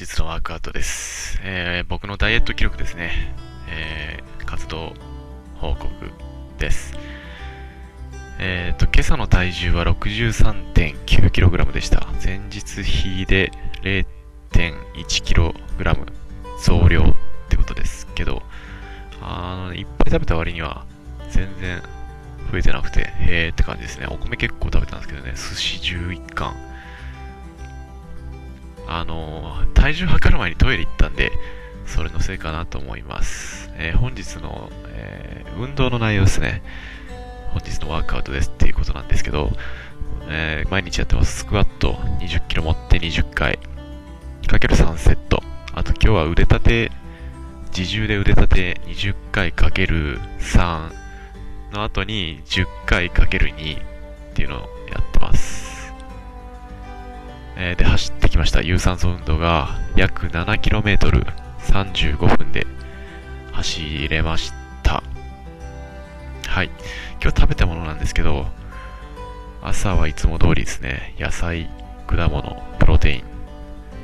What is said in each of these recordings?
日のワークアウトです。えー、僕のダイエット記録ですね。えー、活動報告です。えっ、ー、と、今朝の体重は 63.9kg でした。前日比で 0.1kg 増量ってことですけど、あの、いっぱい食べた割には全然増えてなくて、へーって感じですね。お米結構食べたんですけどね、寿司11貫。あの、体重測る前にトイレ行ったんで、それのせいかなと思います。えー、本日の、えー、運動の内容ですね。本日のワークアウトですっていうことなんですけど、えー、毎日やってます。スクワット20キロ持って20回、かける3セット。あと今日は腕立て、自重で腕立て20回かける3の後に10回かける2っていうのをやってます。えー、で走ってきました。有酸素運動が約 7km35 分で走れました。はい。今日食べたものなんですけど、朝はいつも通りですね、野菜、果物、プロテイン。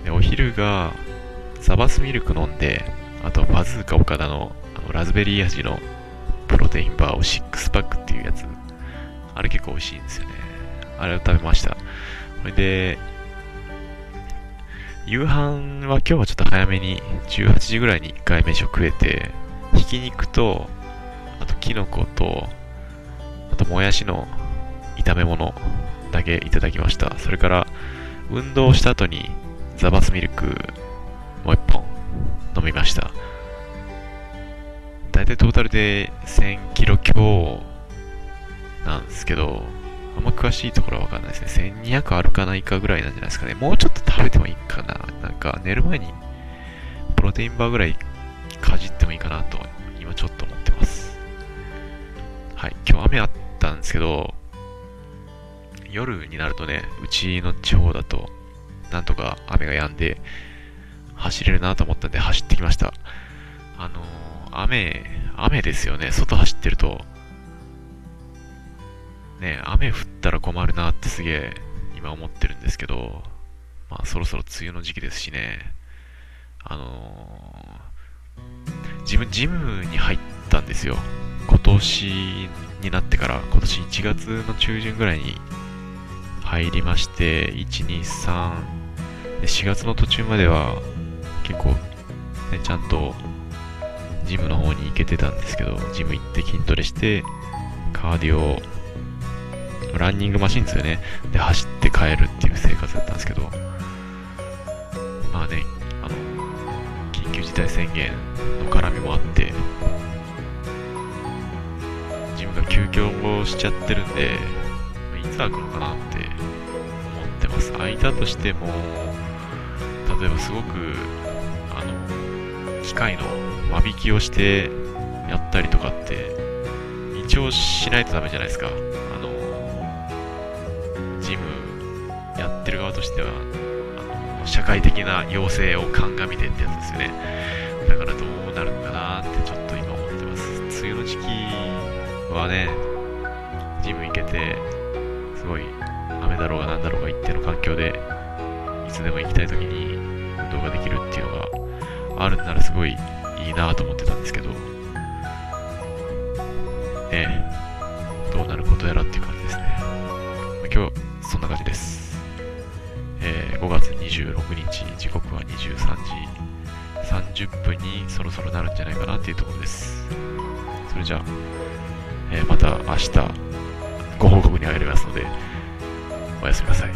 でお昼がサバスミルク飲んで、あとバズーカ岡田のあのラズベリー味のプロテインバーを6パックっていうやつ。あれ結構美味しいんですよね。あれを食べました。それで、夕飯は今日はちょっと早めに18時ぐらいに1回飯を食えて、ひき肉と、あとキノコと、あともやしの炒め物だけいただきました。それから、運動した後にザバスミルクもう1本飲みました。だいたいトータルで1000キロ強なんですけど、あんま詳しいところはわかんないですね。1200あるかないかぐらいなんじゃないですかね。もうちょっと食べてもか。寝る前にプロテインバーぐらいかじってもいいかなと今ちょっと思ってます。はい。今日雨あったんですけど、夜になるとね、うちの地方だとなんとか雨が止んで走れるなと思ったんで走ってきました。あのー、雨、雨ですよね。外走ってるとね、雨降ったら困るなってすげえ今思ってるんですけど、まあそろそろ梅雨の時期ですしね、あのー、自分ジムに入ったんですよ。今年になってから、今年1月の中旬ぐらいに入りまして、1、2、3、4月の途中までは結構、ね、ちゃんとジムの方に行けてたんですけど、ジム行って筋トレして、カーディオランニングマシンですよね。で、走って帰るっていう生活だったんですけど、まあね、あの、緊急事態宣言の絡みもあって、ジムが休業しちゃってるんで、いつ開くのかなって思ってます。開いたとしても、例えばすごく、あの、機械の間引きをしてやったりとかって、一応しないとダメじゃないですか。あの、ジムやってる側としては社会的な要請を鑑みてってやつですよね。だからどうなるのかなってちょっと今思ってます。梅雨の時期はねジム行けてすごい雨だろうが何だろうが一定の環境でいつでも行きたい時に運動ができるっていうのがあるんならすごいいいなと思ってたんですけどねどうなることやらっていう感じですね。今日そんな感じです。5月26日、時刻は23時30分にそろそろなるんじゃないかなっていうところです。それじゃあ、えー、また明日ご報告に入りますので、おやすみなさい。